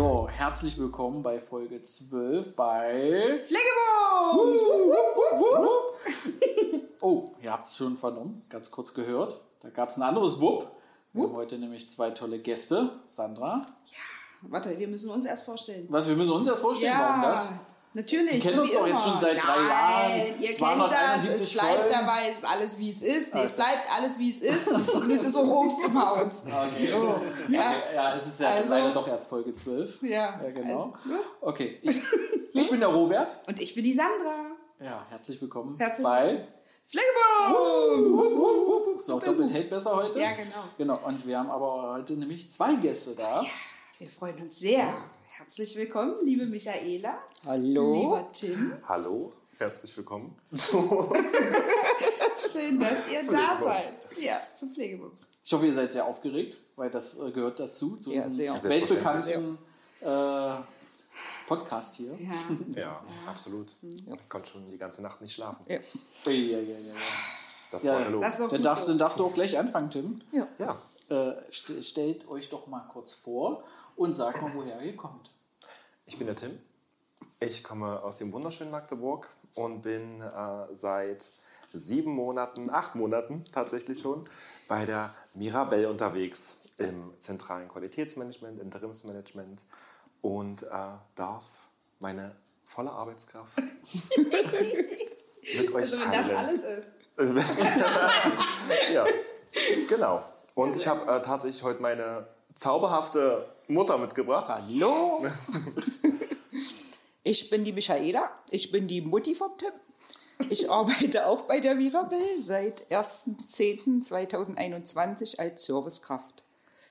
So, herzlich willkommen bei Folge 12 bei Pflegebums! Oh, ihr habt es schon vernommen, ganz kurz gehört. Da gab es ein anderes Wupp. Wir haben heute nämlich zwei tolle Gäste. Sandra. Warte, wir müssen uns erst vorstellen. Was, wir müssen uns erst vorstellen, warum das? Natürlich. Die kennen uns doch jetzt schon seit drei Nein, Jahren, Ihr kennt das, 271 es bleibt Folgen. dabei, es ist alles wie es ist. Nee, es Also. bleibt alles wie es ist. Und es ist auch Obst im Haus. Okay. So, ja. Ja, es ist ja Also- leider doch erst Folge 12. Ja, Ja, genau. also. Okay, ich, ich bin der Robert. Und ich bin die Sandra. Ja, herzlich willkommen Herzlich bei Pflegebums! So, doppelt hält besser heute. Ja, genau. Genau, und wir haben aber heute nämlich zwei Gäste da. Wir freuen uns sehr. Herzlich willkommen, liebe Michaela. Hallo. Lieber Tim. Hallo, herzlich willkommen. Schön, dass ihr da seid. Ja, zu Pflegebums. Ich hoffe, ihr seid sehr aufgeregt, weil das äh, gehört dazu, zu Ja, diesem sehr. weltbekannten äh, Podcast hier. Ja. Ja, absolut. Ich konnte schon die ganze Nacht nicht schlafen. Ja, ja, ja, ja. Das ja. war hallo. Das Dann darfst, so. dann darfst du auch gleich anfangen, Tim. Ja. Äh, st stellt euch doch mal kurz vor und sagt mal, woher ihr kommt. Ich bin der Tim. Ich komme aus dem wunderschönen Magdeburg und bin äh, seit sieben Monaten, acht Monaten tatsächlich schon, bei der Mirabelle unterwegs im zentralen Qualitätsmanagement, Interimsmanagement und äh, darf meine volle Arbeitskraft mit euch Also wenn das teilen. alles ist. ja, genau. Und ich habe äh, tatsächlich heute meine zauberhafte Mutter mitgebracht. Hallo, ich bin die Michaela, ich bin die Mutti vom Tim. Ich arbeite auch bei der Mirabelle seit 1.10.2021 als Servicekraft.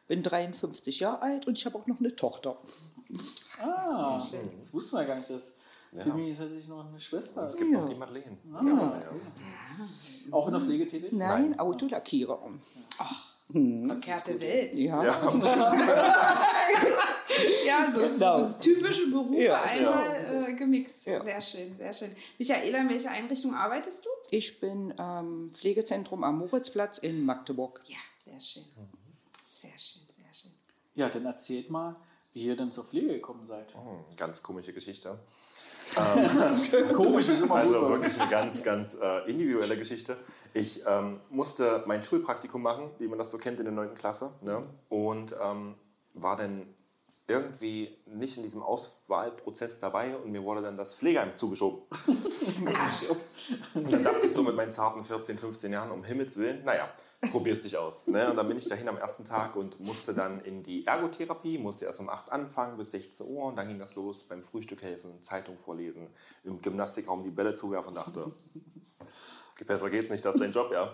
Bin 53 Jahre alt und ich habe auch noch eine Tochter. Ah, das wussten wir gar nicht, dass Timmy tatsächlich noch eine Schwester Es gibt noch die Madeleine. Auch in der Pflege tätig? Nein, Autolackierer. Verkehrte Welt. Ja. Ja, so, Genau. so typische Berufe Ja. einmal äh, gemixt. Ja. Sehr schön, sehr schön. Michaela, in welcher Einrichtung arbeitest du? Ich bin am Pflegezentrum am Moritzplatz in Magdeburg. Ja, sehr schön. Sehr schön, sehr schön. Ja, dann erzählt mal, wie ihr denn zur Pflege gekommen seid. Hm, ganz komische Geschichte. Komisch ist immer Also wirklich eine ganz, ganz äh, individuelle Geschichte. Ich ähm, musste mein Schulpraktikum machen, wie man das so kennt in der 9. Klasse. Ne? Und ähm, war dann irgendwie nicht in diesem Auswahlprozess dabei und mir wurde dann das Pflegeheim zugeschoben. Und dann dachte ich so mit meinen zarten 14, 15 Jahren, um Himmels Willen, naja, probier's dich aus. Ne? Und dann bin ich dahin am ersten Tag und musste dann in die Ergotherapie, musste erst um 8 anfangen bis 16 Uhr und dann ging das los beim Frühstück helfen, Zeitung vorlesen, im Gymnastikraum die Bälle zuwerfen und dachte, besser geht's nicht, das ist dein Job, ja.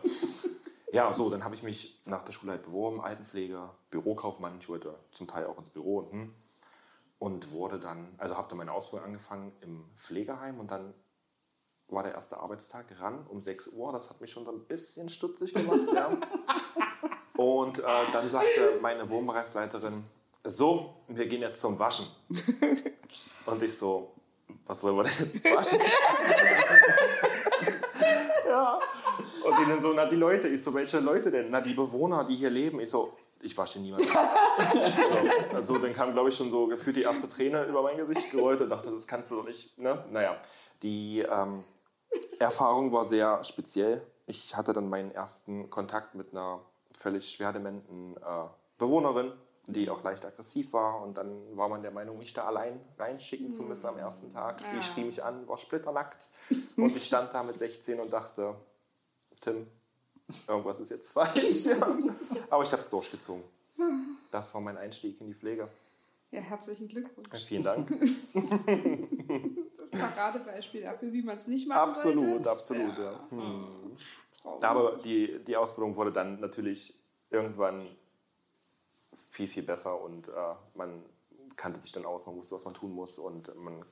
Ja, so, dann habe ich mich nach der Schule halt beworben, Altenpfleger, Bürokaufmann, ich wollte zum Teil auch ins Büro und, hm, und wurde dann, also habe dann meine Ausbildung angefangen im Pflegeheim und dann war der erste Arbeitstag ran um 6 Uhr. Das hat mich schon so ein bisschen stutzig gemacht. ja. Und äh, dann sagte meine Wohnbereichsleiterin, so, wir gehen jetzt zum Waschen. Und ich so, was wollen wir denn jetzt waschen? ja. Und die dann so, na die Leute. Ich so, welche Leute denn? Na die Bewohner, die hier leben. Ich so, ich wasche niemanden. so, also dann kam, glaube ich, schon so gefühlt die erste Träne über mein Gesicht gerollt und dachte, das kannst du doch nicht. Ne? Naja, die ähm, Erfahrung war sehr speziell. Ich hatte dann meinen ersten Kontakt mit einer völlig schwer dementen äh, Bewohnerin, die auch leicht aggressiv war. Und dann war man der Meinung, mich da allein reinschicken zu müssen am ersten Tag. Die schrie mich an, war splitternackt. Und ich stand da mit 16 und dachte, Tim, irgendwas ist jetzt falsch. Ja. Aber ich habe es durchgezogen. Das war mein Einstieg in die Pflege. Ja, herzlichen Glückwunsch. Vielen Dank. Paradebeispiel dafür, wie man es nicht machen sollte. absolut, absolut, ja. Traum. Aber die, die Ausbildung wurde dann natürlich irgendwann viel, viel besser und äh, man kannte sich dann aus, man wusste, was man tun muss und man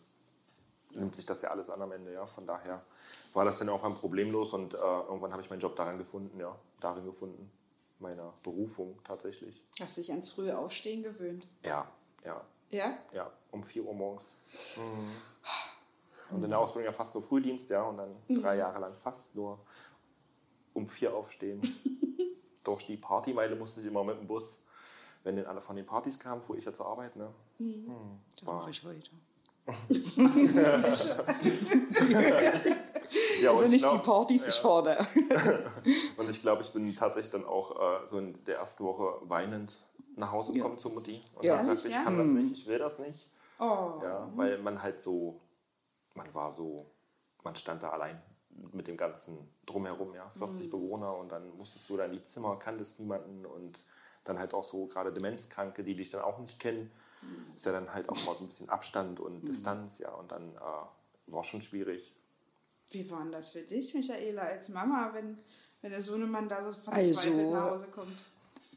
nimmt sich das ja alles an am Ende, ja. Von daher war das dann irgendwann problemlos und äh, irgendwann habe ich meinen Job daran gefunden, ja, darin gefunden, meiner Berufung tatsächlich. Hast dich ans frühe Aufstehen gewöhnt. Ja, ja, Ja? ja, um 4 Uhr morgens. Mhm. Und in der Ausbildung ja fast nur Frühdienst, ja, und dann drei Jahre lang fast nur um vier aufstehen. Durch die Partymeile musste ich immer mit dem Bus, wenn dann alle von den Partys kamen, fuhr ich ja zur Arbeit, ne? Da mache ich weiter. Ja, Also nicht glaub- die Partys, ich fahre. Und ich glaube, ich bin tatsächlich dann auch äh, so in der ersten Woche weinend nach Hause gekommen zu Mutti. Und Ja. ja. gesagt, ich ja? kann das nicht, ich will das nicht. Oh. Ja, weil man halt so, man war so, man stand da allein mit dem ganzen Drumherum, ja, 40 Bewohner und dann musstest du da in die Zimmer, kanntest niemanden und dann halt auch so gerade Demenzkranke, die dich dann auch nicht kennen, ist ja dann halt auch mal so ein bisschen Abstand und Distanz, ja, und dann äh, war schon schwierig. Wie war denn das für dich, Michaela, als Mama, wenn, wenn der Sohnemann da so verzweifelt Also- nach Hause kommt?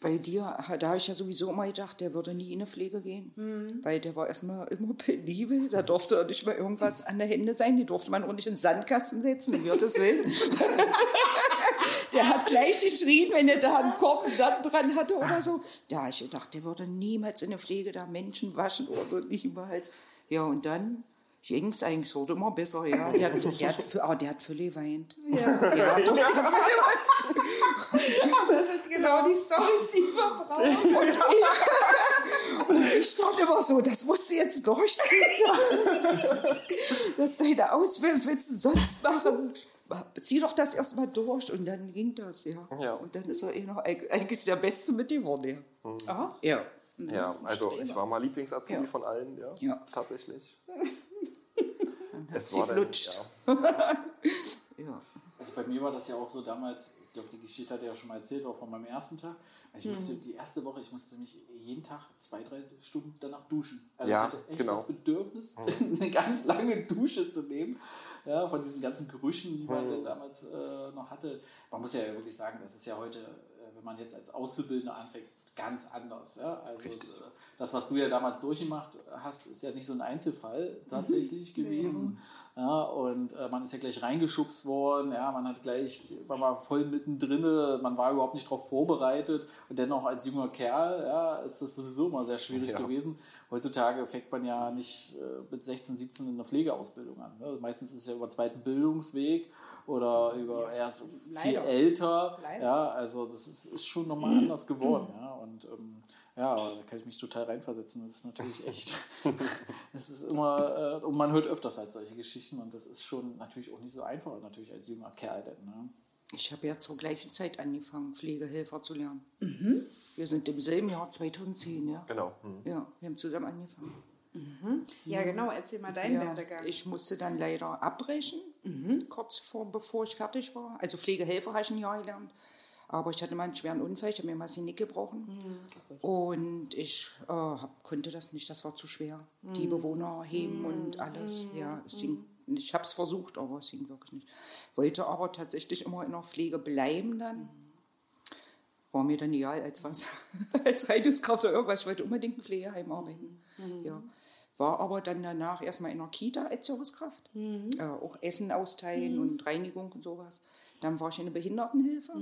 Bei dir, da habe ich ja sowieso immer gedacht, der würde nie in eine Pflege gehen. Mhm. Weil der war erstmal immer penibel. Da durfte nicht mal irgendwas an der Hände sein. Die durfte man auch nicht in den Sandkasten setzen, um Gottes Willen. der hat gleich geschrien, wenn er da einen Korb Sand dran hatte oder so. Da habe ich gedacht, der würde niemals in der Pflege da Menschen waschen oder so, niemals. Ja, und dann ging es eigentlich, wurde immer besser, ja. Der hat, der hat, für, aber der hat viel geweint. Ja. Ja, doch, der hat Das sind genau die Storys, die wir brauchen. Und ich stand immer so, das musst du jetzt durchziehen. Das ist deine Ausbildung, was willst du sonst machen? Zieh doch das erstmal durch und dann ging das, ja. Ja. Und dann ist er eh noch eig- eigentlich der Beste mit dem geworden, ja. Oh. Ja. Ja, also ich war mal Lieblingsazubi Ja. von allen, ja, Ja. tatsächlich. es sie war dann, flutscht. ja, ja. Also bei mir war das ja auch so damals, glaube, die Geschichte hat er ja schon mal erzählt, auch von meinem ersten Tag. Ich musste die erste Woche, ich musste mich jeden Tag zwei, drei Stunden danach duschen. Also Ja, ich hatte echt genau. das Bedürfnis, eine ganz lange Dusche zu nehmen. Ja, von diesen ganzen Gerüchen, die man dann damals äh, noch hatte. Man muss ja wirklich sagen, das ist ja heute, äh, wenn man jetzt als Auszubildender anfängt, ganz anders. Ja? Also äh, das, was du ja damals durchgemacht hast, ist ja nicht so ein Einzelfall tatsächlich gewesen. Ja, und äh, man ist ja gleich reingeschubst worden, ja, man hat gleich, man war voll mittendrin, man war überhaupt nicht darauf vorbereitet und dennoch als junger Kerl, ja, ist das sowieso mal sehr schwierig Ja. gewesen. Heutzutage fängt man ja nicht äh, mit 16, 17 in einer Pflegeausbildung an. Ne? Meistens ist es ja über einen zweiten Bildungsweg oder über erst viel leider. älter. Leider. Ja, also das ist, ist schon nochmal anders geworden. Ja, und ähm, ja, da kann ich mich total reinversetzen. Das ist natürlich echt. Es ist immer, äh, und man hört öfters halt solche Geschichten und das ist schon natürlich auch nicht so einfach, natürlich als junger Kerl. Denn, ne? Ich habe ja zur gleichen Zeit angefangen, Pflegehelfer zu lernen. Wir sind im selben Jahr 2010, ja. genau. Hm. Ja, wir haben zusammen angefangen. Ja, genau, erzähl mal deinen Ja, Werdegang. ich musste dann leider abbrechen, kurz vor, bevor ich fertig war. Also Pflegehelfer habe ich ein Jahr gelernt. Aber ich hatte mal einen schweren Unfall, ich habe mir mal das Genick gebrochen. Und ich äh, hab, konnte das nicht, das war zu schwer. Die Bewohner heben und alles. Ja, es ging, ich habe es versucht, aber es ging wirklich nicht. Wollte aber tatsächlich immer in der Pflege bleiben dann. War mir dann egal, als was, als Reinigungskraft oder irgendwas. Ich wollte unbedingt im Pflegeheim arbeiten. Ja. War aber dann danach erstmal in der Kita als Servicekraft. Äh, auch Essen austeilen und Reinigung und sowas. Dann war ich in der Behindertenhilfe.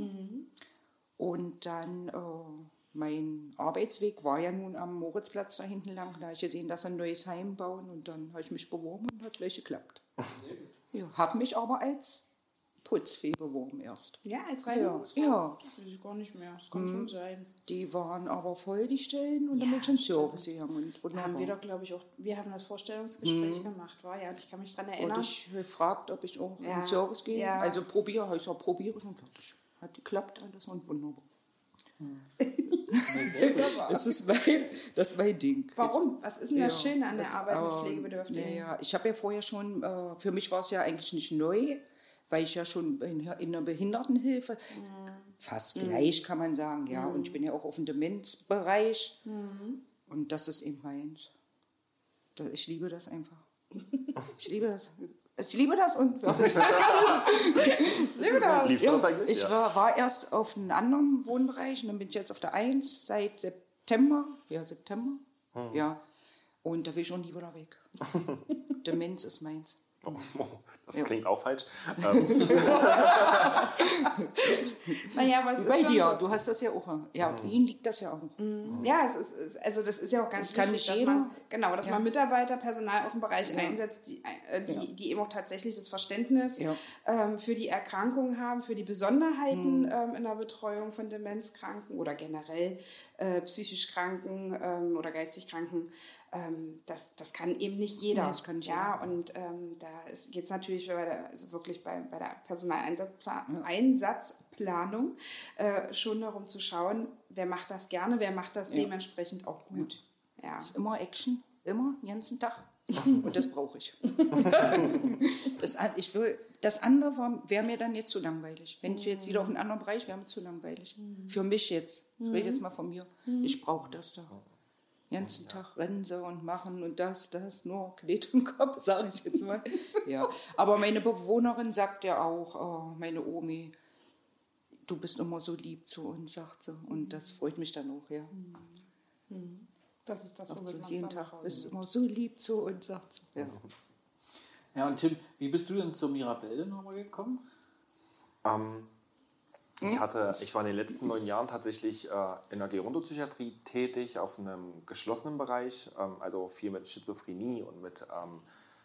Und dann, äh, mein Arbeitsweg war ja nun am Moritzplatz da hinten lang. Da habe ich gesehen, dass sie ein neues Heim bauen. Und dann habe ich mich beworben und hat gleich geklappt. Ja, habe mich aber als Putzfee beworben erst. ja, als Reinigungsfrau? Ja. Das ist gar nicht mehr. Das kann schon sein. Die waren aber voll, die Stellen, und dann bin ich in Service gegangen. Und Da haben wir doch, glaube ich, auch, wir haben das Vorstellungsgespräch gemacht, war ja, und ich kann mich daran erinnern. Und ich gefragt, ob ich auch Ja, in Service gehe. ja. Also probiere, ich sag, probiere ich und das hat geklappt alles und wunderbar. Das ist mein, das ist mein Ding. Warum? Was ist denn das Ja, Schöne an der das- Arbeit mit aber, Pflegebedürftigen? Naja, ich habe ja vorher schon, äh, für mich war es ja eigentlich nicht neu, weil ich ja schon in, in der Behindertenhilfe, Mhm. fast gleich kann man sagen, ja. Und ich bin ja auch auf dem Demenzbereich. Mhm. Und das ist eben meins. Ich liebe das einfach. Ich liebe das. Ich liebe das und ich liebe das. Ich Ja. war, war erst auf einem anderen Wohnbereich und dann bin ich jetzt auf der 1 seit September. Ja, September. Hm. Ja. Und da will ich schon nie wieder weg. Demenz ist meins. Das klingt auch falsch. Ähm, Naja, aber es ist Bei schon dir, so- du hast das ja auch. Ja, Ihnen liegt das ja auch. Ja, es ist, also das ist ja auch ganz Das wichtig, dass man, genau, dass Ja. man Mitarbeiter, Personal aus dem Bereich einsetzt, die, äh, die, die eben auch tatsächlich das Verständnis Ja. ähm, für die Erkrankung haben, für die. Besonderheiten ähm, in der Betreuung von Demenzkranken oder generell äh, psychisch Kranken ähm, oder geistig Kranken. Ähm, das, das kann eben nicht jeder. Nee, das kann nicht ja, und ähm, da geht es natürlich bei der, also wirklich bei, bei der Personaleinsatzplanung Einsatzplanung äh, schon darum zu schauen, wer macht das gerne, wer macht das dementsprechend auch gut. Ja. ist immer Action, immer, den ganzen Tag. Und das brauche ich. das, ich will, das andere wäre mir dann jetzt zu langweilig. Wenn ich jetzt wieder auf einen anderen Bereich, wäre mir zu langweilig. Für mich jetzt. Ich rede jetzt mal von mir. Ich brauche das da. Den ganzen Tag rennen sie und machen und das, das, nur Klet im Kopf, sage ich jetzt mal. Ja. Aber meine Bewohnerin sagt ja auch, oh, meine Omi, du bist immer so lieb zu uns, sagt sie. Und das freut mich dann auch, ja. Das ist das, Sagt womit sie man jeden Tag, bist immer so lieb zu uns, sagt sie. Ja. Ja, und Tim, wie bist du denn zur Mirabelle nochmal gekommen? ähm, ich, hatte, ich war in den letzten neun Jahren tatsächlich äh, in der Gerontopsychiatrie tätig, auf einem geschlossenen Bereich, ähm, also viel mit Schizophrenie und mit ähm,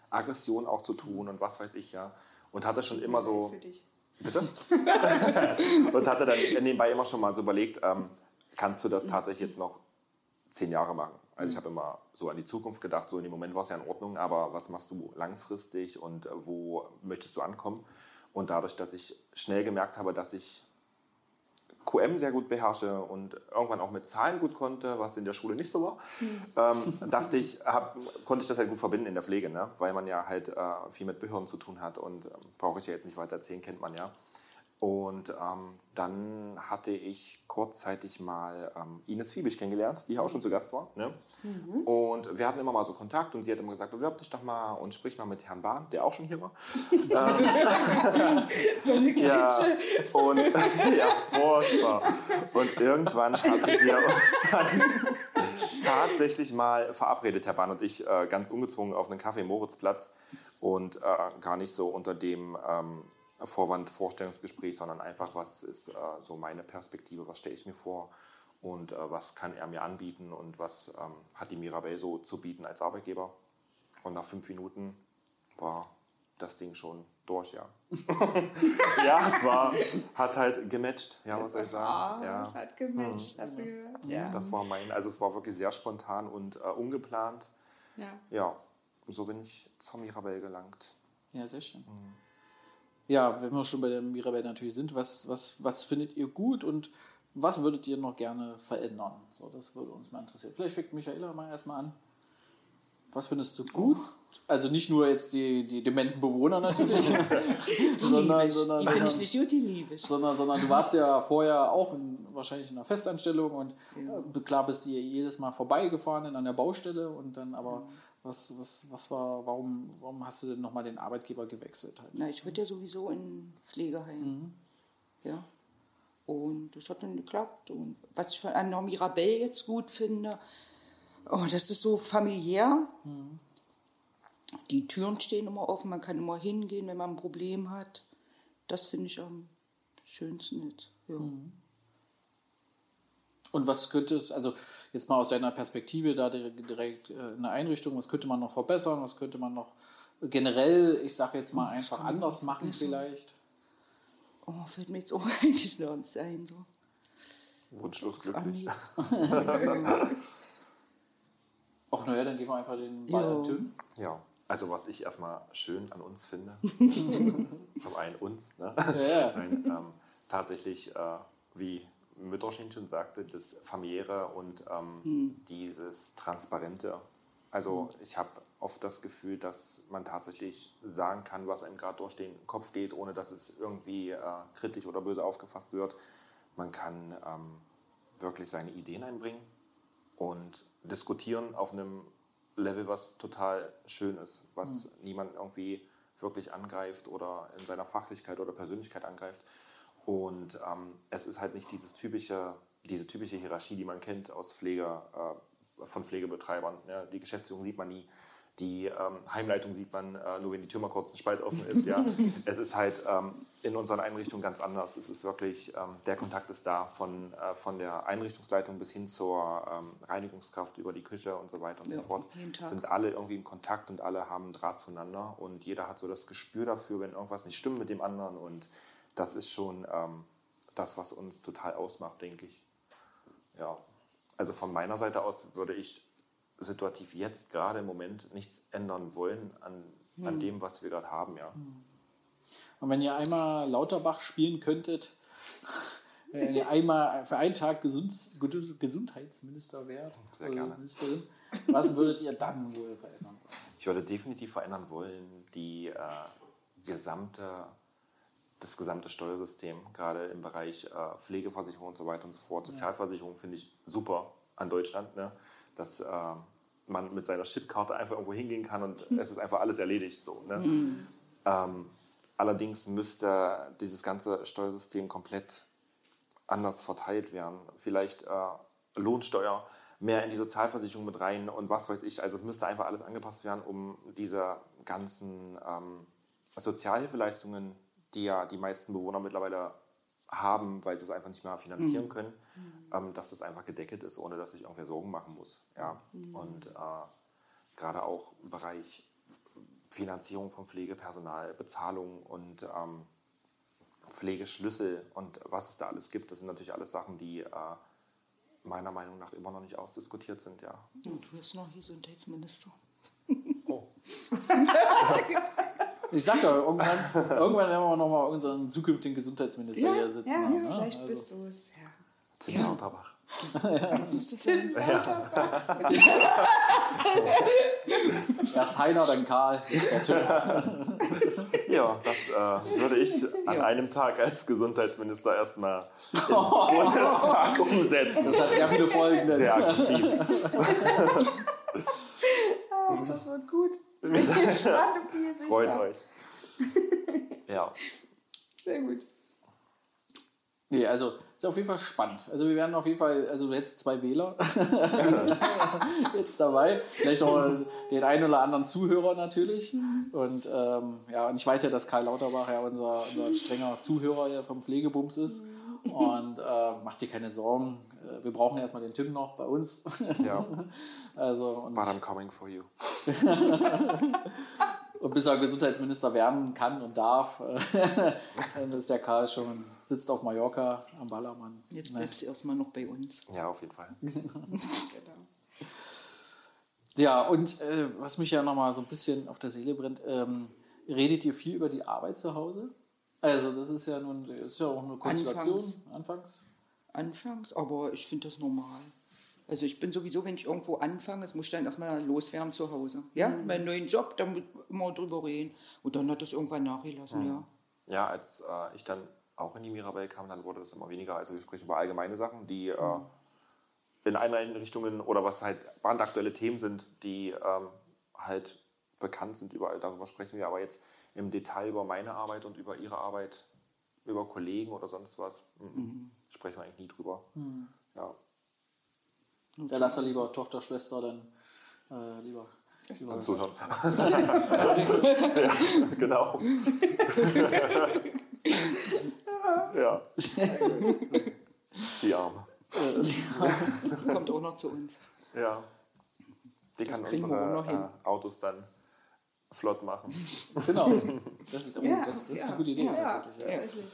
Aggression auch zu tun und was weiß ich ja. Und hatte schon immer so. Für dich. Bitte? und hatte dann nebenbei immer schon mal so überlegt, ähm, kannst du das tatsächlich jetzt noch zehn Jahre machen? Also ich habe immer so an die Zukunft gedacht, so in dem Moment war es ja in Ordnung, aber was machst du langfristig und äh, wo möchtest du ankommen? Und dadurch, dass ich schnell gemerkt habe, dass ich QM sehr gut beherrsche und irgendwann auch mit Zahlen gut konnte, was in der Schule nicht so war, ähm, dachte ich, hab, konnte ich das halt gut verbinden in der Pflege, ne? weil man ja halt äh, viel mit Behörden zu tun hat und ähm, brauche ich ja jetzt nicht weiter erzählen, kennt man ja. Und ähm, dann hatte ich kurzzeitig mal ähm, Ines Fiebig kennengelernt, die hier auch schon zu Gast war. Ne? Und wir hatten immer mal so Kontakt und sie hat immer gesagt, bewirb dich doch mal und sprich mal mit Herrn Bahn, der auch schon hier war. So eine Ja, Klitsche. und ja, furchtbar. Und irgendwann hatten wir uns dann tatsächlich mal verabredet, Herr Bahn und ich, äh, ganz ungezwungen auf einen Kaffee im Moritzplatz und äh, gar nicht so unter dem ähm, Vorwand Vorstellungsgespräch, sondern einfach, was ist äh, so meine Perspektive, was stelle ich mir vor und äh, was kann er mir anbieten und was ähm, hat die Mirabelle so zu bieten als Arbeitgeber. Und nach fünf Minuten war das Ding schon durch, ja. ja, es war, hat halt gematcht, ja, was soll ich sagen. Ah, Ja, es hat gematcht, hast du gehört? Ja. das war mein, also es war wirklich sehr spontan und äh, ungeplant. ja. Ja, so bin ich zur Mirabelle gelangt. Ja, sehr schön. Ja, wenn wir schon bei der Mirabelle natürlich sind, was, was, was findet ihr gut und was würdet ihr noch gerne verändern? So, das würde uns mal interessieren. Vielleicht fängt Michaela mal erstmal an. Was findest du gut? Also nicht nur jetzt die, die dementen Bewohner natürlich, sondern, Die sondern, finde ich sondern, nicht gut, die liebe ich. sondern, sondern du warst ja vorher auch in, wahrscheinlich in einer Festanstellung und äh, klar bist du jedes Mal vorbeigefahren in einer Baustelle und dann aber was, was, was war, warum, warum hast du denn nochmal den Arbeitgeber gewechselt? Halt? Na, ich würde ja sowieso in Pflegeheim. Ja. Und das hat dann geklappt. Und was ich an der Mirabelle jetzt gut finde, oh, das ist so familiär. Die Türen stehen immer offen, man kann immer hingehen, wenn man ein Problem hat. Das finde ich am schönsten jetzt. Ja. Und was könnte es, also jetzt mal aus deiner Perspektive da direkt, direkt äh, eine Einrichtung, was könnte man noch verbessern, was könnte man noch generell, ich sage jetzt mal einfach anders machen vielleicht? Oh, fällt mir jetzt auch eigentlich noch nicht ein. So. Wunschlos glücklich. Ach naja, dann gehen wir einfach den Ball Ja. an Tim. Ja, also was ich erstmal schön an uns finde, zum einen uns, ne? Ja. Nein, ähm, tatsächlich, äh, wie Mütterchen schon sagte, das familiäre und ähm, dieses Transparente. Also ich habe oft das Gefühl, dass man tatsächlich sagen kann, was einem gerade durch den Kopf geht, ohne dass es irgendwie äh, kritisch oder böse aufgefasst wird. Man kann ähm, wirklich seine Ideen einbringen und diskutieren auf einem Level, was total schön ist, was Mhm. niemand irgendwie wirklich angreift oder in seiner Fachlichkeit oder Persönlichkeit angreift. Und ähm, es ist halt nicht dieses typische, diese typische Hierarchie, die man kennt aus Pflege, äh, von Pflegebetreibern. Ja, die Geschäftsführung sieht man nie. Die ähm, Heimleitung sieht man äh, nur, wenn die Tür mal kurz ein Spalt offen ist. Ja. es ist halt ähm, in unseren Einrichtungen ganz anders. Es ist wirklich, ähm, der Kontakt ist da von, äh, von der Einrichtungsleitung bis hin zur ähm, Reinigungskraft über die Küche und so weiter und Ja, so fort. Sind alle irgendwie im Kontakt und alle haben Draht zueinander und jeder hat so das Gespür dafür, wenn irgendwas nicht stimmt mit dem anderen und das ist schon ähm, das, was uns total ausmacht, denke ich. Ja, also von meiner Seite aus würde ich situativ jetzt gerade im Moment nichts ändern wollen an, an dem, was wir gerade haben, ja. Und wenn ihr einmal Lauterbach spielen könntet, wenn ihr einmal für einen Tag Gesund Gesundheitsminister wärt, Sehr gerne. Ministerin, was würdet ihr dann wohl verändern? Ich würde definitiv verändern wollen, die äh, gesamte, das gesamte Steuersystem, gerade im Bereich äh, Pflegeversicherung und so weiter und so fort. Sozialversicherung finde ich super an Deutschland, ne? dass äh, man mit seiner Chipkarte einfach irgendwo hingehen kann und es ist einfach alles erledigt. So, ne? ähm, allerdings müsste dieses ganze Steuersystem komplett anders verteilt werden. Vielleicht äh, Lohnsteuer mehr in die Sozialversicherung mit rein und was weiß ich. Also es müsste einfach alles angepasst werden, um diese ganzen ähm, Sozialhilfeleistungen, die ja die meisten Bewohner mittlerweile haben, weil sie es einfach nicht mehr finanzieren können, ähm, dass das einfach gedeckelt ist, ohne dass ich irgendwer Sorgen machen muss. Ja? Und äh, gerade auch im Bereich Finanzierung von Pflegepersonal, Bezahlung und ähm, Pflegeschlüssel und was es da alles gibt, das sind natürlich alles Sachen, die äh, meiner Meinung nach immer noch nicht ausdiskutiert sind, ja. Und du bist noch Gesundheitsminister. Ich sag doch, irgendwann, irgendwann werden wir noch mal unseren zukünftigen Gesundheitsminister Ja, hier sitzen ja, haben. ja, ne? vielleicht Also, bist du es. Ja. Tim Lauterbach. Du sagen? Erst Heiner, dann Karl, jetzt der Tim. Ja, das äh, würde ich an einem Tag als Gesundheitsminister erstmal im Bundestag umsetzen. Das hat sehr viele Folgen. denn- Sehr aggressiv. Oh, das wird gut. Bin gespannt auf die Gesichter. Freut euch. Ja. Sehr gut. Nee, also ist auf jeden Fall spannend. Also wir werden auf jeden Fall, also du hättest zwei Wähler jetzt dabei. Vielleicht noch den einen oder anderen Zuhörer natürlich. Und ähm, ja, und ich weiß ja, dass Karl Lauterbach ja unser, unser strenger Zuhörer vom Pflegebums ist. Und äh, mach dir keine Sorgen. Äh, Wir brauchen erstmal den Tim noch bei uns. ja. Also, und, But I'm coming for you. und bis er Gesundheitsminister werden kann und darf, äh, dann ist der Karl schon, sitzt auf Mallorca am Ballermann. Jetzt bleibst du erstmal noch bei uns. Ja, auf jeden Fall. Genau. Ja, und äh, was mich ja nochmal so ein bisschen auf der Seele brennt, ähm, redet ihr viel über die Arbeit zu Hause? Also das ist ja nun, das ist ja auch eine Konstellation Anfangs. anfangs. Anfangs, aber ich finde das normal. Also ich bin sowieso, wenn ich irgendwo anfange, es muss ich dann erstmal loswerden zu Hause. Ja, meinen neuen Job, da muss immer drüber reden. Und dann hat das irgendwann nachgelassen, ja. Ja, als äh, ich dann auch in die Mirabelle kam, dann wurde das immer weniger. Also wir sprechen über allgemeine Sachen, die äh, in Einrichtungen oder was halt brandaktuelle Themen sind, die ähm, halt bekannt sind überall. Darüber sprechen wir aber jetzt im Detail über meine Arbeit und über ihre Arbeit, über Kollegen oder sonst was. Mhm. Sprechen wir eigentlich nie drüber. Ja. Da lasst er lieber Tochter, Schwester dann äh, lieber. lieber Zuhören. ja, genau. ja. Die Arme. Kommt auch noch zu uns. Ja. Die kann kriegen wir unsere auch noch hin. äh, Autos dann flott machen. Genau. Das ist, oh, Ja, das, das ist ja. eine gute Idee Ja, tatsächlich. Ja. tatsächlich.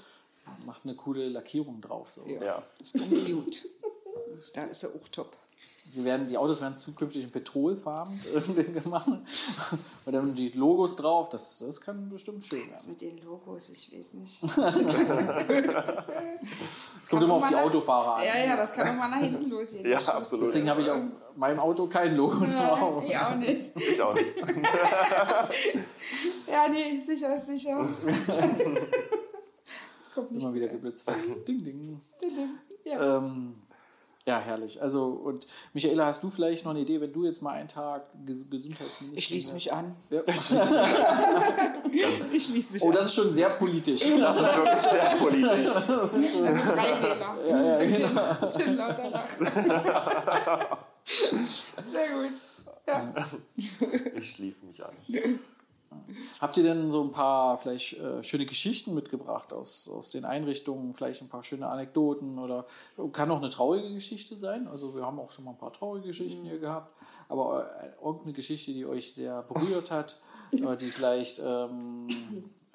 Macht eine coole Lackierung drauf. So. Ja. Das kommt gut. Da ist er auch top. Die, werden, die Autos werden zukünftig in petrolfarben gemacht. Und dann die Logos drauf. Das, das kann bestimmt schön Das werden. mit den Logos, ich weiß nicht. Es kommt immer auf die Autofahrer an. Ja, ja, das kann auch mal nach hinten losgehen. Ja, absolut. Deswegen habe ich auf meinem Auto kein Logo drauf. Ich auch nicht. Ich auch nicht. Ja, nee, sicher ist sicher. Das kommt nicht. Immer wieder geblitzt. ding, ding. Ja. Ähm, Ja, herrlich. Also, und Michaela, hast du vielleicht noch eine Idee, wenn du jetzt mal einen Tag Ges Gesundheitsministerin Ich schließe mich an. Ja. Ich schließe mich Oh, an. das ist schon sehr politisch. Das ist wirklich sehr politisch. Also drei Wähler. genau. Tim, Tim Lauterbach. Sehr gut. Ja. Ich schließe mich an. Habt ihr denn so ein paar vielleicht äh, schöne Geschichten mitgebracht aus, aus den Einrichtungen? Vielleicht ein paar schöne Anekdoten oder kann auch eine traurige Geschichte sein. Also wir haben auch schon mal ein paar traurige Geschichten hier gehabt, aber äh, irgendeine Geschichte, die euch sehr berührt hat, oder die vielleicht ähm,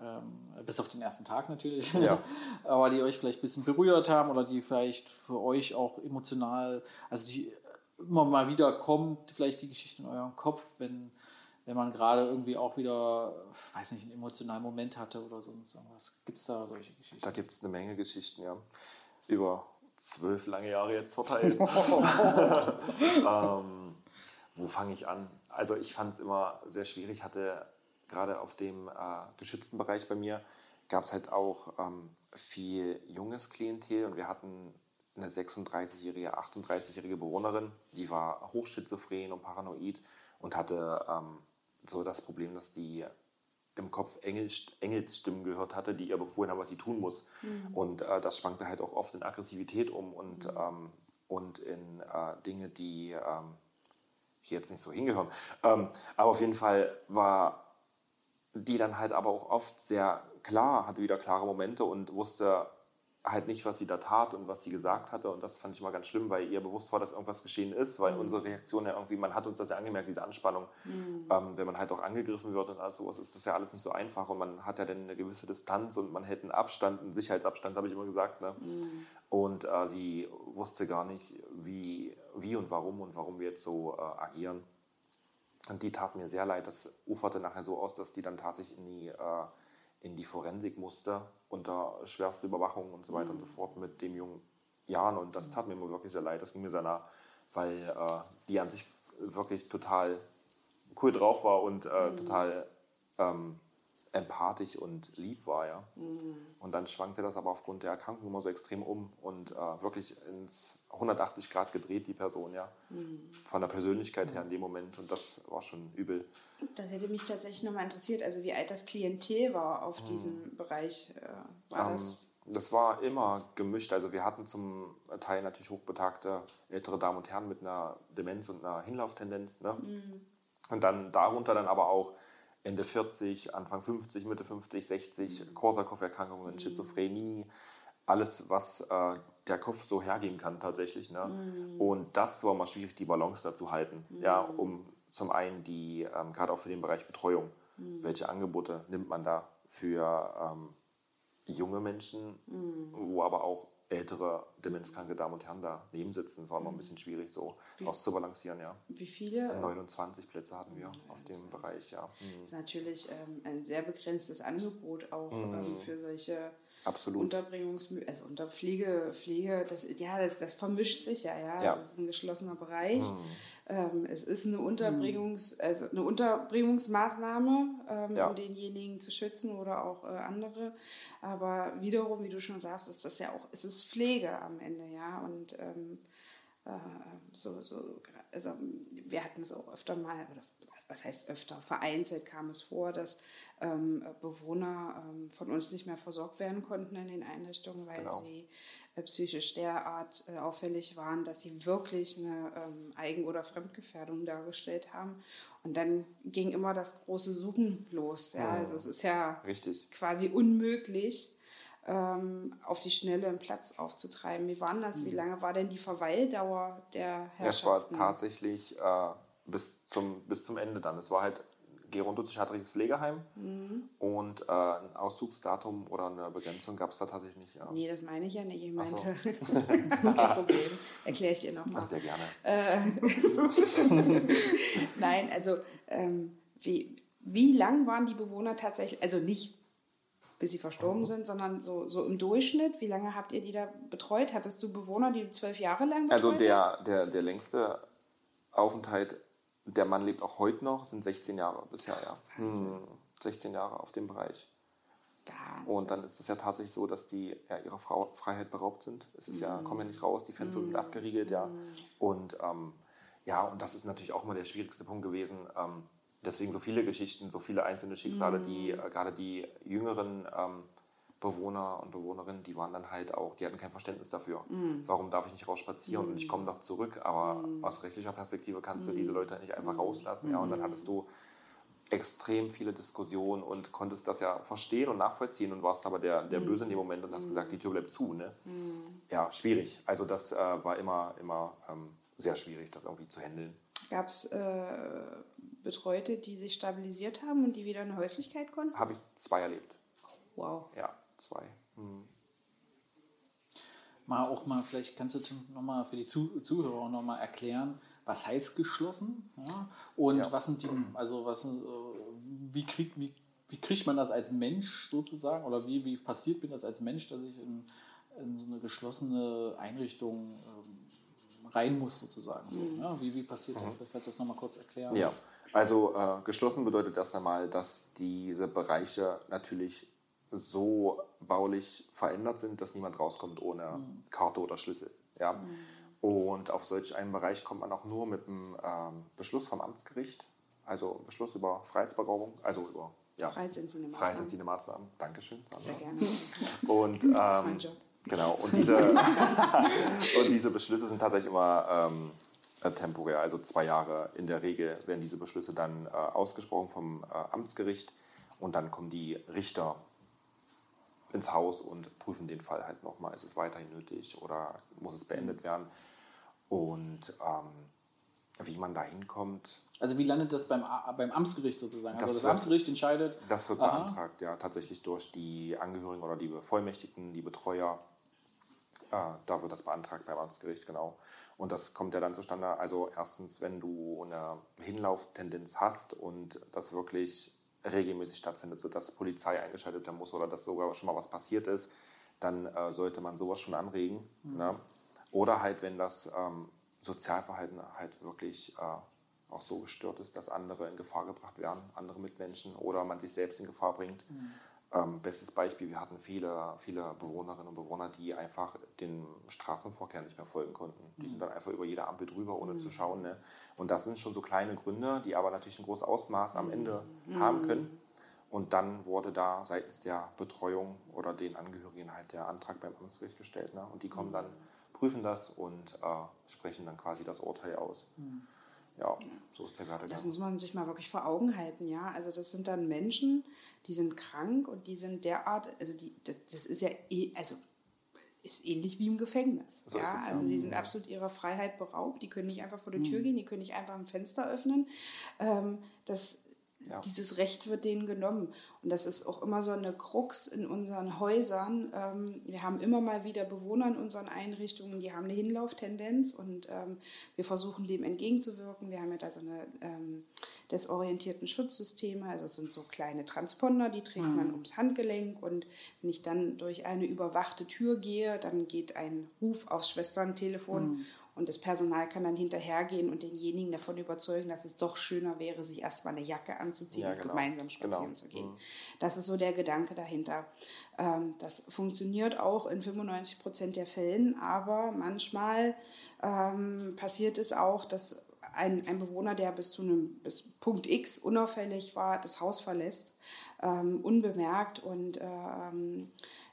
ähm, bis auf den ersten Tag natürlich, Ja. aber die euch vielleicht ein bisschen berührt haben oder die vielleicht für euch auch emotional, also die immer mal wieder kommt, vielleicht die Geschichte in eurem Kopf, wenn, wenn man gerade irgendwie auch wieder, weiß nicht, einen emotionalen Moment hatte oder sonst irgendwas. Gibt es da solche Geschichten? Da gibt es eine Menge Geschichten, ja. Über zwölf lange Jahre jetzt verteilt. ähm, wo fange ich an? Also ich fand es immer sehr schwierig, hatte gerade auf dem äh, geschützten Bereich bei mir, gab es halt auch ähm, viel junges Klientel und wir hatten eine 36-jährige, 38-jährige Bewohnerin, die war hochschizophren und paranoid und hatte ähm, so das Problem, dass die im Kopf Engels, Engelsstimmen gehört hatte, die ihr befohlen haben, was sie tun muss. Und äh, das schwankte halt auch oft in Aggressivität um und, ähm, und in äh, Dinge, die ähm, hier jetzt nicht so hingehören. Ähm, aber auf jeden Fall war die dann halt aber auch oft sehr klar, hatte wieder klare Momente und wusste halt nicht, was sie da tat und was sie gesagt hatte. Und das fand ich mal ganz schlimm, weil ihr bewusst war, dass irgendwas geschehen ist, weil unsere Reaktion ja irgendwie, man hat uns das ja angemerkt, diese Anspannung. Ähm, wenn man halt auch angegriffen wird und alles sowas, ist das ja alles nicht so einfach. Und man hat ja dann eine gewisse Distanz und man hält einen Abstand, einen Sicherheitsabstand, habe ich immer gesagt. Ne? Und äh, sie wusste gar nicht, wie, wie und warum und warum wir jetzt so äh, agieren. Und die tat mir sehr leid. Das uferte nachher so aus, dass die dann tatsächlich in die, äh, in die Forensik musste, unter schwerster Überwachung und so weiter und so fort mit dem jungen Jan. Und das tat mir immer wirklich sehr leid. Das ging mir sehr nah, weil äh, die an sich wirklich total cool drauf war und äh, total ähm, empathisch und lieb war. Ja. Und dann schwankte das aber aufgrund der Erkrankung immer so extrem um und äh, wirklich ins 180 Grad gedreht, die Person, ja. Von der Persönlichkeit her in dem Moment. Und das war schon übel. Das hätte mich tatsächlich nochmal interessiert, also wie alt das Klientel war auf diesem Bereich. Äh, war Ähm, das? das war immer gemischt. Also wir hatten zum Teil natürlich hochbetagte ältere Damen und Herren mit einer Demenz und einer Hinlauftendenz. Ne? Und dann darunter dann aber auch Ende 40, Anfang 50, Mitte 50, 60, Korsakow-Erkrankungen, Schizophrenie, alles, was äh, der Kopf so hergeben kann tatsächlich. Ne? Und das war mal schwierig, die Balance da zu halten. Ja, um zum einen die, ähm, gerade auch für den Bereich Betreuung, welche Angebote nimmt man da für ähm, junge Menschen, wo aber auch ältere demenzkranke Damen und Herren da neben sitzen. Das war immer ein bisschen schwierig, so auszubalancieren, ja. Wie viele? 29 Plätze hatten wir auf dem Bereich, ja. Mhm. Das ist natürlich ähm, ein sehr begrenztes Angebot auch ähm, für solche Absolut. Unterbringungs also unter Pflege, Pflege, das ja, das, das vermischt sich ja, ja. Ja. Das ist ein geschlossener Bereich. Mhm. Ähm, es ist eine Unterbringungs, also eine Unterbringungsmaßnahme, ähm, Ja. um denjenigen zu schützen oder auch äh, andere. Aber wiederum, wie du schon sagst, ist das ja auch, es ist Pflege am Ende, ja. Und ähm, äh, so, so, also wir hatten es auch öfter mal, oder was heißt öfter, vereinzelt kam es vor, dass ähm, Bewohner ähm, von uns nicht mehr versorgt werden konnten in den Einrichtungen, weil Genau. sie äh, psychisch derart äh, auffällig waren, dass sie wirklich eine ähm, Eigen- oder Fremdgefährdung dargestellt haben. Und dann ging immer das große Suchen los. Ja? Also es ist ja Richtig. quasi unmöglich, ähm, auf die Schnelle einen Platz aufzutreiben. Wie war denn das? Wie lange war denn die Verweildauer der Das war Herrschaften? tatsächlich äh, bis, zum, bis zum Ende dann. Es war halt gerontopsychiatrisches Pflegeheim und äh, ein Auszugsdatum oder eine Begrenzung gab es da tatsächlich nicht. Ja. Nee, das meine ich ja nicht. Ich so. meinte, kein Problem. Erkläre ich dir nochmal. Sehr gerne. Nein, also ähm, wie, wie lang waren die Bewohner tatsächlich, also nicht bis sie Mhm. verstorben sind, sondern so, so im Durchschnitt, wie lange habt ihr die da betreut? Hattest du Bewohner, die du zwölf Jahre lang betreut Also der, hast? der, der längste Aufenthalt, der Mann lebt auch heute noch, sind 16 Jahre bisher, ja. Hm, 16 Jahre auf dem Bereich. Wahnsinn. Und dann ist es ja tatsächlich so, dass die ja, ihrer Frau Freiheit beraubt sind. Es ist ja, kommen ja nicht raus, die Fenster sind abgeriegelt, ja. Und ähm, ja, und das ist natürlich auch mal der schwierigste Punkt gewesen. Ähm, deswegen so viele Geschichten, so viele einzelne Schicksale, die äh, gerade die jüngeren ähm, Bewohner und Bewohnerinnen, die waren dann halt auch, die hatten kein Verständnis dafür. Warum darf ich nicht rausspazieren und ich komme noch zurück? Aber aus rechtlicher Perspektive kannst du diese Leute nicht einfach rauslassen. Ja, und dann hattest du extrem viele Diskussionen und konntest das ja verstehen und nachvollziehen und warst aber der, der Böse in dem Moment und hast gesagt, die Tür bleibt zu. Ne? Ja, schwierig. Also das äh, war immer, immer ähm, sehr schwierig, das irgendwie zu handeln. Gab es äh, Betreute, die sich stabilisiert haben und die wieder in Häuslichkeit konnten? Habe ich zwei erlebt. Wow. Ja, zwei. Hm. Mal auch mal, vielleicht kannst du nochmal für die Zu Zuhörer nochmal erklären, was heißt geschlossen? Ja? Und Ja. was sind die, also was, äh, wie, kriegt, wie, wie kriegt man das als Mensch sozusagen? Oder wie, wie passiert mir das als Mensch, dass ich in, in so eine geschlossene Einrichtung ähm, rein muss sozusagen? So, ja? wie, wie passiert das? Vielleicht kannst du das nochmal kurz erklären. Ja, also äh, geschlossen bedeutet erst einmal, dass diese Bereiche natürlich so baulich verändert sind, dass niemand rauskommt ohne Karte oder Schlüssel. Ja? Und auf solch einen Bereich kommt man auch nur mit einem ähm, Beschluss vom Amtsgericht, also Beschluss über Freiheitsberaubung, also über ja, Freiheitsentziehende Maßnahmen. Freiheitsentziehende Maßnahmen. Dankeschön. Sandra. Sehr gerne. Und, Das ist mein ähm, Job. Genau, und diese, und diese Beschlüsse sind tatsächlich immer ähm, äh, temporär, also zwei Jahre in der Regel werden diese Beschlüsse dann äh, ausgesprochen vom äh, Amtsgericht und dann kommen die Richter ins Haus und prüfen den Fall halt nochmal, ist es weiterhin nötig oder muss es beendet werden. Und ähm, wie man da hinkommt, Also wie landet das beim, beim Amtsgericht sozusagen? Das also das wird- Amtsgericht entscheidet. Das wird Aha. beantragt, ja, tatsächlich durch die Angehörigen oder die Bevollmächtigten, die Betreuer. Äh, da wird das beantragt beim Amtsgericht, genau. Und das kommt ja dann zustande, also erstens, wenn du eine Hinlauftendenz hast und das wirklich regelmäßig stattfindet, sodass Polizei eingeschaltet werden muss oder dass sogar schon mal was passiert ist, dann äh, sollte man sowas schon anregen. Ne? Oder halt, wenn das ähm, Sozialverhalten halt wirklich äh, auch so gestört ist, dass andere in Gefahr gebracht werden, andere Mitmenschen oder man sich selbst in Gefahr bringt. Ähm, bestes Beispiel, wir hatten viele, viele Bewohnerinnen und Bewohner, die einfach den Straßenverkehr nicht mehr folgen konnten. Die sind dann einfach über jede Ampel drüber, ohne zu schauen. Ne? Und das sind schon so kleine Gründe, die aber natürlich ein großes Ausmaß am Ende haben können. Und dann wurde da seitens der Betreuung oder den Angehörigen halt der Antrag beim Amtsgericht gestellt. Ne? Und die kommen dann, prüfen das und äh, sprechen dann quasi das Urteil aus. Ja, so ist der Das Werdegang. muss man sich mal wirklich vor Augen halten, ja. Also das sind dann Menschen, die sind krank und die sind derart, also die, das, das ist ja, eh, also ist ähnlich wie im Gefängnis. So ja? es, ja. Also sie sind absolut ihrer Freiheit beraubt, die können nicht einfach vor die Tür gehen, die können nicht einfach ein Fenster öffnen. Ähm, das, Ja. Dieses Recht wird denen genommen. Und das ist auch immer so eine Krux in unseren Häusern. Ähm, wir haben immer mal wieder Bewohner in unseren Einrichtungen, die haben eine Hinlauftendenz und ähm, wir versuchen dem entgegenzuwirken. Wir haben ja da so eine ähm, desorientierten Schutzsysteme, also es sind so kleine Transponder, die trägt man ums Handgelenk und wenn ich dann durch eine überwachte Tür gehe, dann geht ein Ruf aufs Schwesterntelefon und das Personal kann dann hinterhergehen und denjenigen davon überzeugen, dass es doch schöner wäre, sich erstmal eine Jacke anzuziehen Ja, und genau. gemeinsam spazieren Genau. zu gehen. Das ist so der Gedanke dahinter. Ähm, das funktioniert auch in 95 Prozent der Fällen, aber manchmal ähm, passiert es auch, dass ein, ein Bewohner, der bis zu einem bis Punkt X unauffällig war, das Haus verlässt, ähm, unbemerkt und ähm,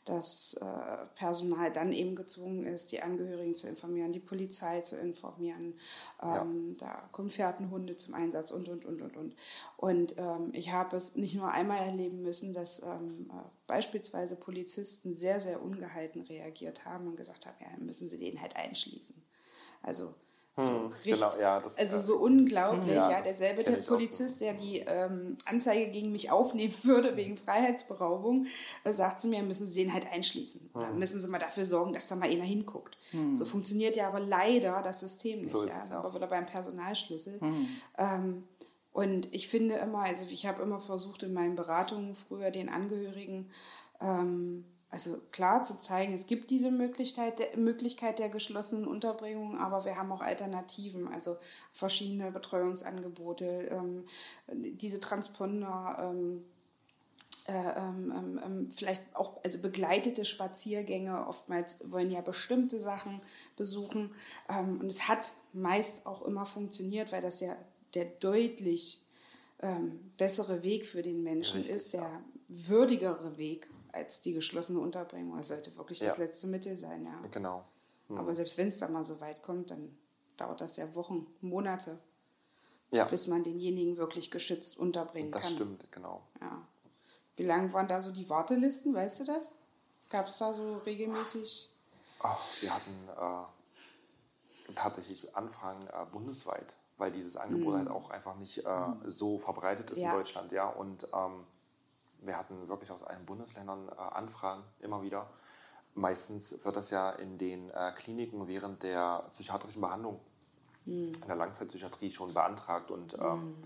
das äh, Personal dann eben gezwungen ist, die Angehörigen zu informieren, die Polizei zu informieren. Ähm, Da kommen Fährtenhunde zum Einsatz und, und, und, und, und. Und ähm, ich habe es nicht nur einmal erleben müssen, dass ähm, äh, beispielsweise Polizisten sehr, sehr ungehalten reagiert haben und gesagt haben, ja, dann müssen sie den halt einschließen. Also so richtig, genau, ja, das, also äh, so unglaublich, ja, ja, derselbe der. Polizist, der die ähm, Anzeige gegen mich aufnehmen würde wegen Freiheitsberaubung, äh, sagt zu mir, müssen Sie den halt einschließen. Oder Hm. müssen Sie mal dafür sorgen, dass da mal einer hinguckt. So funktioniert ja aber leider das System nicht. So ja. Aber wieder beim Personalschlüssel. Ähm, und ich finde immer, also ich habe immer versucht in meinen Beratungen früher den Angehörigen ähm, also klar zu zeigen, es gibt diese Möglichkeit der, Möglichkeit der geschlossenen Unterbringung, aber wir haben auch Alternativen, also verschiedene Betreuungsangebote, ähm, diese Transponder. Ähm, äh, ähm, ähm, ähm, vielleicht auch also begleitete Spaziergänge. Oftmals wollen ja bestimmte Sachen besuchen. Ähm, und es hat meist auch immer funktioniert, weil das ja der deutlich ähm, bessere Weg für den Menschen Richtig, ist, der würdigere Weg als die geschlossene Unterbringung. Das sollte wirklich das Ja. letzte Mittel sein, ja. Genau. Aber selbst wenn es dann mal so weit kommt, dann dauert das ja Wochen, Monate, Ja, bis man denjenigen wirklich geschützt unterbringen das kann. stimmt, genau. Ja. Wie lang waren da so die Wartelisten, weißt du das? Gab es da so regelmäßig? Ach, wir hatten äh, tatsächlich Anfragen äh, bundesweit, weil dieses Angebot halt auch einfach nicht äh, so verbreitet ist Ja. in Deutschland, ja. Und ähm, wir hatten wirklich aus allen Bundesländern äh, Anfragen immer wieder. Meistens wird das ja in den äh, Kliniken während der psychiatrischen Behandlung in der Langzeitpsychiatrie schon beantragt und ähm,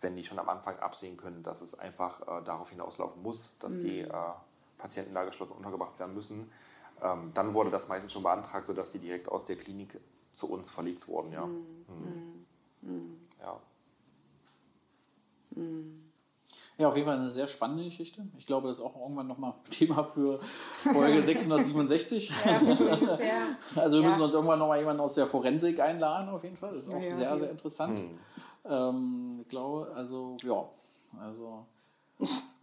wenn die schon am Anfang absehen können, dass es einfach äh, darauf hinauslaufen muss, dass die äh, Patienten da geschlossen untergebracht werden müssen, ähm, dann wurde das meistens schon beantragt, sodass die direkt aus der Klinik zu uns verlegt wurden. Ja, Mhm. ja. Ja, auf jeden Fall eine sehr spannende Geschichte. Ich glaube, das ist auch irgendwann nochmal Thema für Folge 667. Ungefähr. Also wir Ja. müssen uns irgendwann nochmal jemanden aus der Forensik einladen, auf jeden Fall. Das ist auch Ja, ja, sehr, ja. sehr interessant. Ähm, ich glaube, also, ja. Also,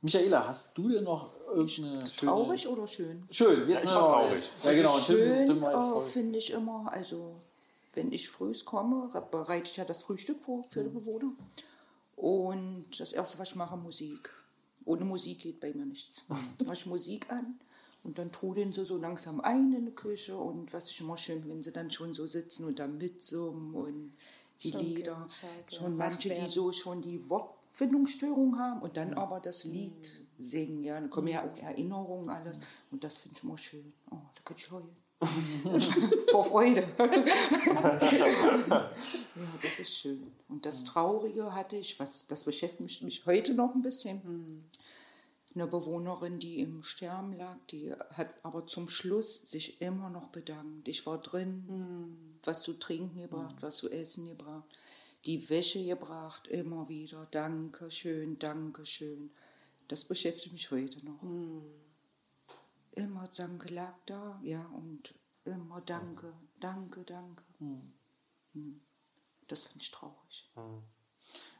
Michaela, hast du denn noch irgendeine schöne... Traurig oder schön? Schön, jetzt ich noch- war traurig. Ja, genau. Tim, Schön Tim äh, traurig. finde ich immer, also wenn ich früh komme, bereite ich ja das Frühstück vor für Mhm. die Bewohner. Und das Erste, was ich mache, Musik. Ohne Musik geht bei mir nichts. Mhm. Mache ich Musik an und dann trudeln sie so langsam ein in die Küche. Und was ich immer schön, wenn sie dann schon so sitzen und da mitsummen und die Schon Lieder. Gegenschalke, Schon manche, die so schon die Wortfindungsstörung haben und dann aber das Lied singen. Ja, dann kommen ja auch Erinnerungen, alles. Und das finde ich immer schön. Oh, da könnte ich heulen. Vor Freude. ja, das ist schön. Und das Traurige hatte ich, was, das beschäftigt mich heute noch ein bisschen. Eine Bewohnerin, die im Sterben lag, die hat aber zum Schluss sich immer noch bedankt. Ich war drin, was zu trinken gebracht, was zu essen gebracht, die Wäsche gebracht, immer wieder. Danke schön, danke schön. Das beschäftigt mich heute noch. Immer Danke lag da, ja, und immer Danke, Danke, Danke. Hm. Das finde ich traurig.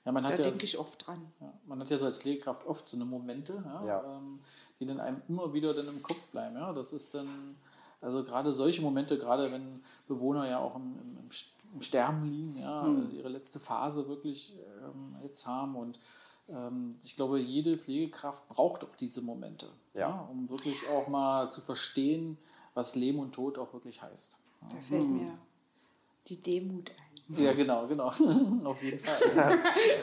Ja, man Da hat ja, denke ich oft dran. ja, man hat ja so als Pflegekraft oft so eine Momente, ja, Ja. Ähm, die dann einem immer wieder dann im Kopf bleiben. Ja, das ist dann, also gerade solche Momente, gerade wenn Bewohner ja auch im, im, im St- im Sterben liegen, ja, Hm. ihre letzte Phase wirklich ähm, jetzt haben und ich glaube, jede Pflegekraft braucht auch diese Momente, Ja. um wirklich auch mal zu verstehen, was Leben und Tod auch wirklich heißt. Da fällt mir die Demut ein. Ja, genau, genau. Auf jeden Fall.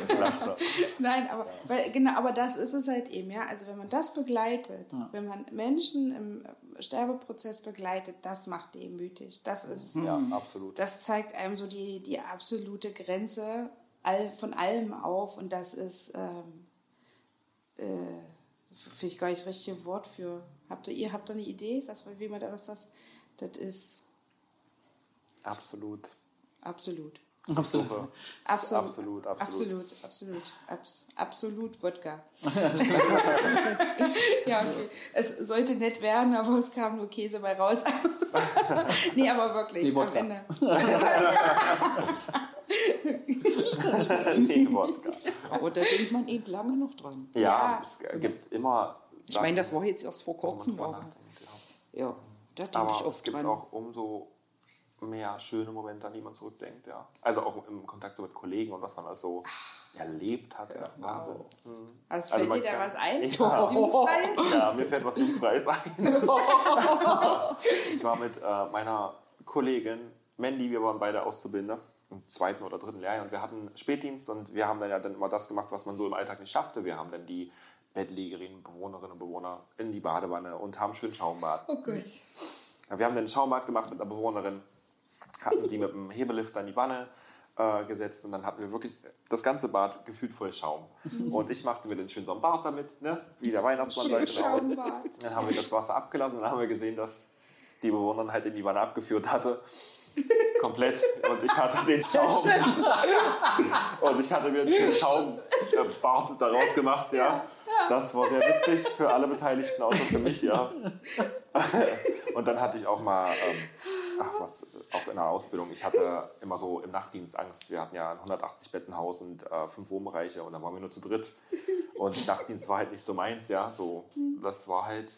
Nein, aber weil, genau, aber das ist es halt eben, ja. Also wenn man das begleitet, wenn man Menschen im Sterbeprozess begleitet, das macht demütig. Das ist, Ja, absolut. das zeigt einem so die, die absolute Grenze all, von allem auf und das ist, ähm, äh, finde ich gar nicht das richtige Wort für. Habt ihr, ihr habt da eine Idee, was, wie man da was das? Das ist Absolut. absolut. Absolut. Super. Absolut, Absolut, absolut. absolut, absolut, abs, absolut Wodka. ja, okay. Es sollte nett werden, aber es kam nur Käse bei raus. nee, aber wirklich, Nee, am. Ende. nee, Wodka. Aber da denkt man eben lange noch dran. Ja, Ja. es gibt immer. Ich meine, das war jetzt erst vor kurzem, aber ja. da denke Aber ich es oft gibt dran. auch umso mehr schöne Momente, an die man zurückdenkt. Ja. Also auch im Kontakt so mit Kollegen und was man also erlebt hat. Ja. Wahnsinn. Mhm. Also Also fällt man dir da kann- was ein? Ja. Was Jugendfreies? Ja, mir fällt was Jugendfreies ein. ich war mit äh, meiner Kollegin Mandy, wir waren beide Auszubildende im zweiten oder dritten Lehrjahr und wir hatten Spätdienst und wir haben dann ja dann immer das gemacht, was man so im Alltag nicht schaffte. Wir haben dann die Bettlägerinnen, Bewohnerinnen und Bewohner in die Badewanne und haben schön Schaumbad. Oh Gott. Ja, wir haben dann Schaumbad gemacht mit einer Bewohnerin, hatten sie mit dem Hebelifter in die Wanne äh, gesetzt und dann hatten wir wirklich das ganze Bad gefühlt voll Schaum. Und ich machte mir dann schön so ein Bad damit, ne? wie der Weihnachtsmann Schön leuchtet aus. Schaumbad. Dann haben wir das Wasser abgelassen und dann haben wir gesehen, dass die Bewohnerin halt in die Wanne abgeführt hatte. Komplett. Und ich hatte den Schaum. Und ich hatte mir einen schönen Schaumbart daraus gemacht, ja. Das war sehr witzig für alle Beteiligten, außer für mich, ja. Und dann hatte ich auch mal, ähm, ach was, auch in der Ausbildung, ich hatte immer so im Nachtdienst Angst. Wir hatten ja ein 180 Bettenhaus und äh, fünf Wohnbereiche und dann waren wir nur zu dritt. Und Nachtdienst war halt nicht so meins, ja. So, das war halt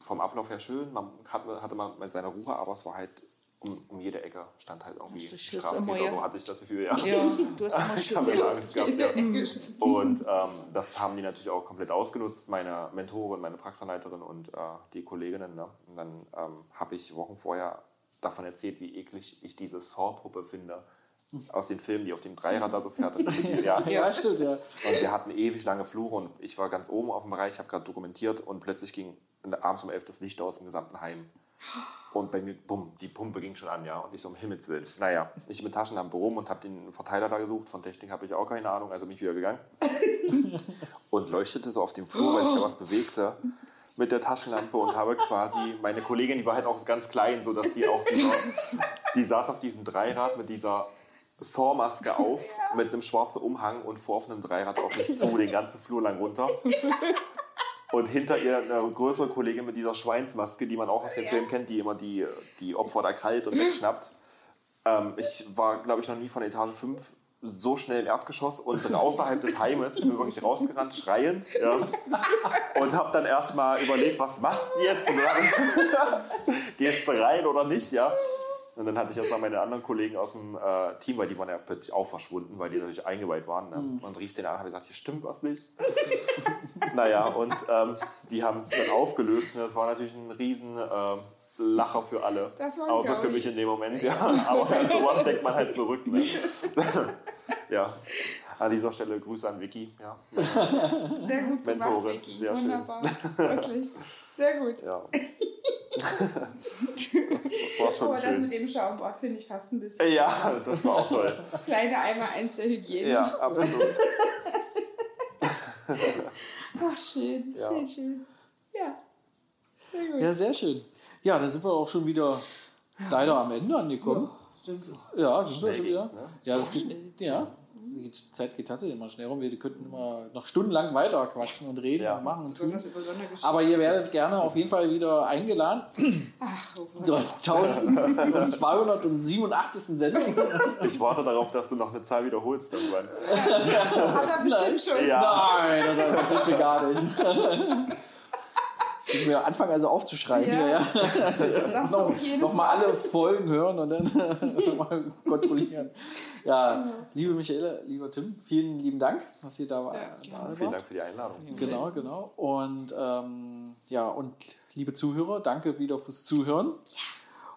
vom Ablauf her schön. Man hatte, hatte man seine Ruhe, aber es war halt um, um jede Ecke stand halt irgendwie Straftäter, ja? so hatte ich das Gefühl, ja. Ja, du hast immer Ich Schiss. habe ja. immer Angst gehabt, ja. Und ähm, das haben die natürlich auch komplett ausgenutzt, meine Mentorin, meine Praxanleiterin und äh, die Kolleginnen. Ne? Und dann ähm, habe ich Wochen vorher davon erzählt, wie eklig ich diese Saw-Puppe finde. Aus den Filmen, die auf dem Dreirad da so fährt. ja. Ja, stimmt, ja. Und wir hatten ewig lange Flure und ich war ganz oben auf dem Bereich, ich habe gerade dokumentiert und plötzlich ging abends um 11 das Licht aus im gesamten Heim. Und bei mir, bumm, die Pumpe ging schon an, ja. Und ich so, um Himmels Willen. Naja, ich mit Taschenlampe rum und habe den Verteiler da gesucht. Von Technik habe ich auch keine Ahnung, also bin ich wieder gegangen. und leuchtete so auf dem Flur, weil sich da was bewegte mit der Taschenlampe und habe quasi, meine Kollegin, die war halt auch ganz klein, so dass die auch, dieser, die saß auf diesem Dreirad mit dieser Saw-Maske auf, mit einem schwarzen Umhang und fuhr auf einem Dreirad auf mich zu, den ganzen Flur lang runter. Und hinter ihr eine größere Kollegin mit dieser Schweinsmaske, die man auch aus dem Film kennt, die immer die, die Opfer da kalt und wegschnappt. Ähm, ich war, glaube ich, noch nie von Etage 5 so schnell im Erdgeschoss und außerhalb des Heimes. Ich bin wirklich rausgerannt, schreiend. Ja. Und habe dann erstmal überlegt, was machst du jetzt? Ja. Gehst du rein oder nicht? Ja. Und dann hatte ich erstmal meine anderen Kollegen aus dem äh, Team, weil die waren ja plötzlich auch verschwunden, weil die natürlich eingeweiht waren. Ne? Und rief den an und habe gesagt, hier stimmt was nicht. naja, und ähm, die haben es dann aufgelöst. Ne? Das war natürlich ein riesen äh, Lacher für alle. Das war Außer für ich. mich in dem Moment, ja. Aber an sowas denkt man halt zurück. Ne? ja. An dieser Stelle Grüße an Vicky. Ja, Sehr gut gemacht, Mentorin, Vicky. sehr schön. Wunderbar. Wirklich. Sehr gut. ja. Das war schon Aber das schön. mit dem Schaumbad finde ich fast ein bisschen. Ja, das war auch toll. Kleine einmal eins der Hygiene. Ja, absolut. Ach, schön, Ja. schön, schön. Ja. Sehr gut. Ja, sehr schön. Ja, da sind wir auch schon wieder leider am Ende angekommen. Ja, sind wir schon wieder. ne? Ja, das geht, ja. Die Zeit geht tatsächlich immer schnell rum. Wir könnten immer noch stundenlang weiter quatschen und reden Ja. und machen und tun. So. Aber ihr werdet gerne auf jeden Fall wieder eingeladen Ach, oh zur 1287. Sendung. Ich warte darauf, dass du noch eine Zahl wiederholst irgendwann. Hat er bestimmt schon. Ja, Nein, das passiert mir gar nicht. Ich mir anfangen also aufzuschreiben. Ja. Ja. Sagst du auch jedes Nochmal alle Folgen hören und dann nochmal kontrollieren. Ja, liebe Michaela, lieber Tim, vielen lieben Dank, dass ihr da, war, da vielen wart. Dank für die Einladung. Genau, genau. Und ähm, ja, und liebe Zuhörer, danke wieder fürs Zuhören.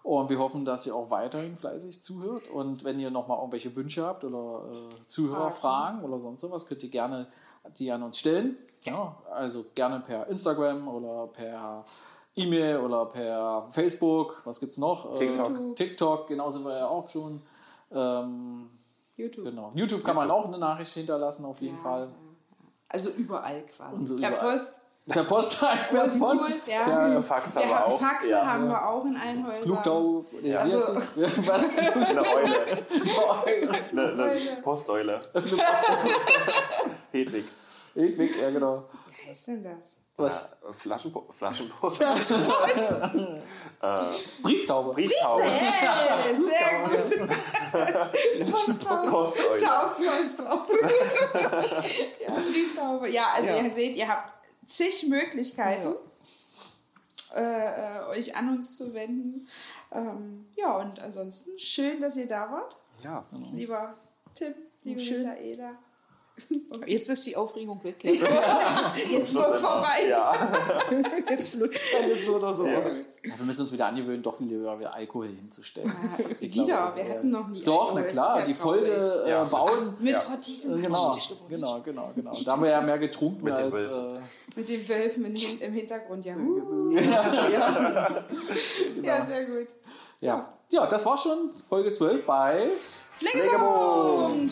Und wir hoffen, dass ihr auch weiterhin fleißig zuhört. Und wenn ihr nochmal irgendwelche Wünsche habt oder äh, Zuhörerfragen oder sonst sowas, könnt ihr gerne die an uns stellen. Ja, also gerne per Instagram oder per E-Mail oder per Facebook. Was gibt's noch? Äh, TikTok. TikTok, genau sind wir ja auch schon. Ähm, YouTube. genau. YouTube kann man auch eine Nachricht hinterlassen, auf jeden Fall. Also überall quasi. Und so per überall. Post. Per Post, per Oldschool, Post. ja. Ja, Fax haben wir auch. Faxe Ja. haben wir auch in allen Häusern. Flugtau. Ja. Also- Was? Eine Eule. Eine, eine Eule. Posteule. Hedwig. Hedwig, ja genau. Was ist denn das? Was? Äh, Flaschenpo Flaschenpost. Brieftaube. Brieftaube. Hey, sehr gut. Taubpost drauf. ja, Brieftaube. Ja, also ihr seht, ihr habt zig Möglichkeiten, äh, äh, euch an uns zu wenden. Ähm, ja, und ansonsten schön, dass ihr da wart. Ja. Lieber Tim, liebe Schön. Michaela. Jetzt ist die Aufregung weg. Jetzt so vorbei. Jetzt flutscht alles nur oder so. Ja, wir müssen uns wieder angewöhnen, doch wieder, wieder Alkohol hinzustellen. Ich glaube, Wieder, das wir ist, hatten noch nie Doch, Alkohol, na das klar, ist ja die Folge äh, Ja. bauen. Mit Frau Diesem. Genau, genau, genau, genau. Da haben wir ja mehr getrunken Mit den als. Wölfen. Äh, Mit den Wölfen im, Hin- im Hintergrund, ja. Uh. Ja, sehr gut. ja. ja, das war schon Folge 12 bei. Pflegebund!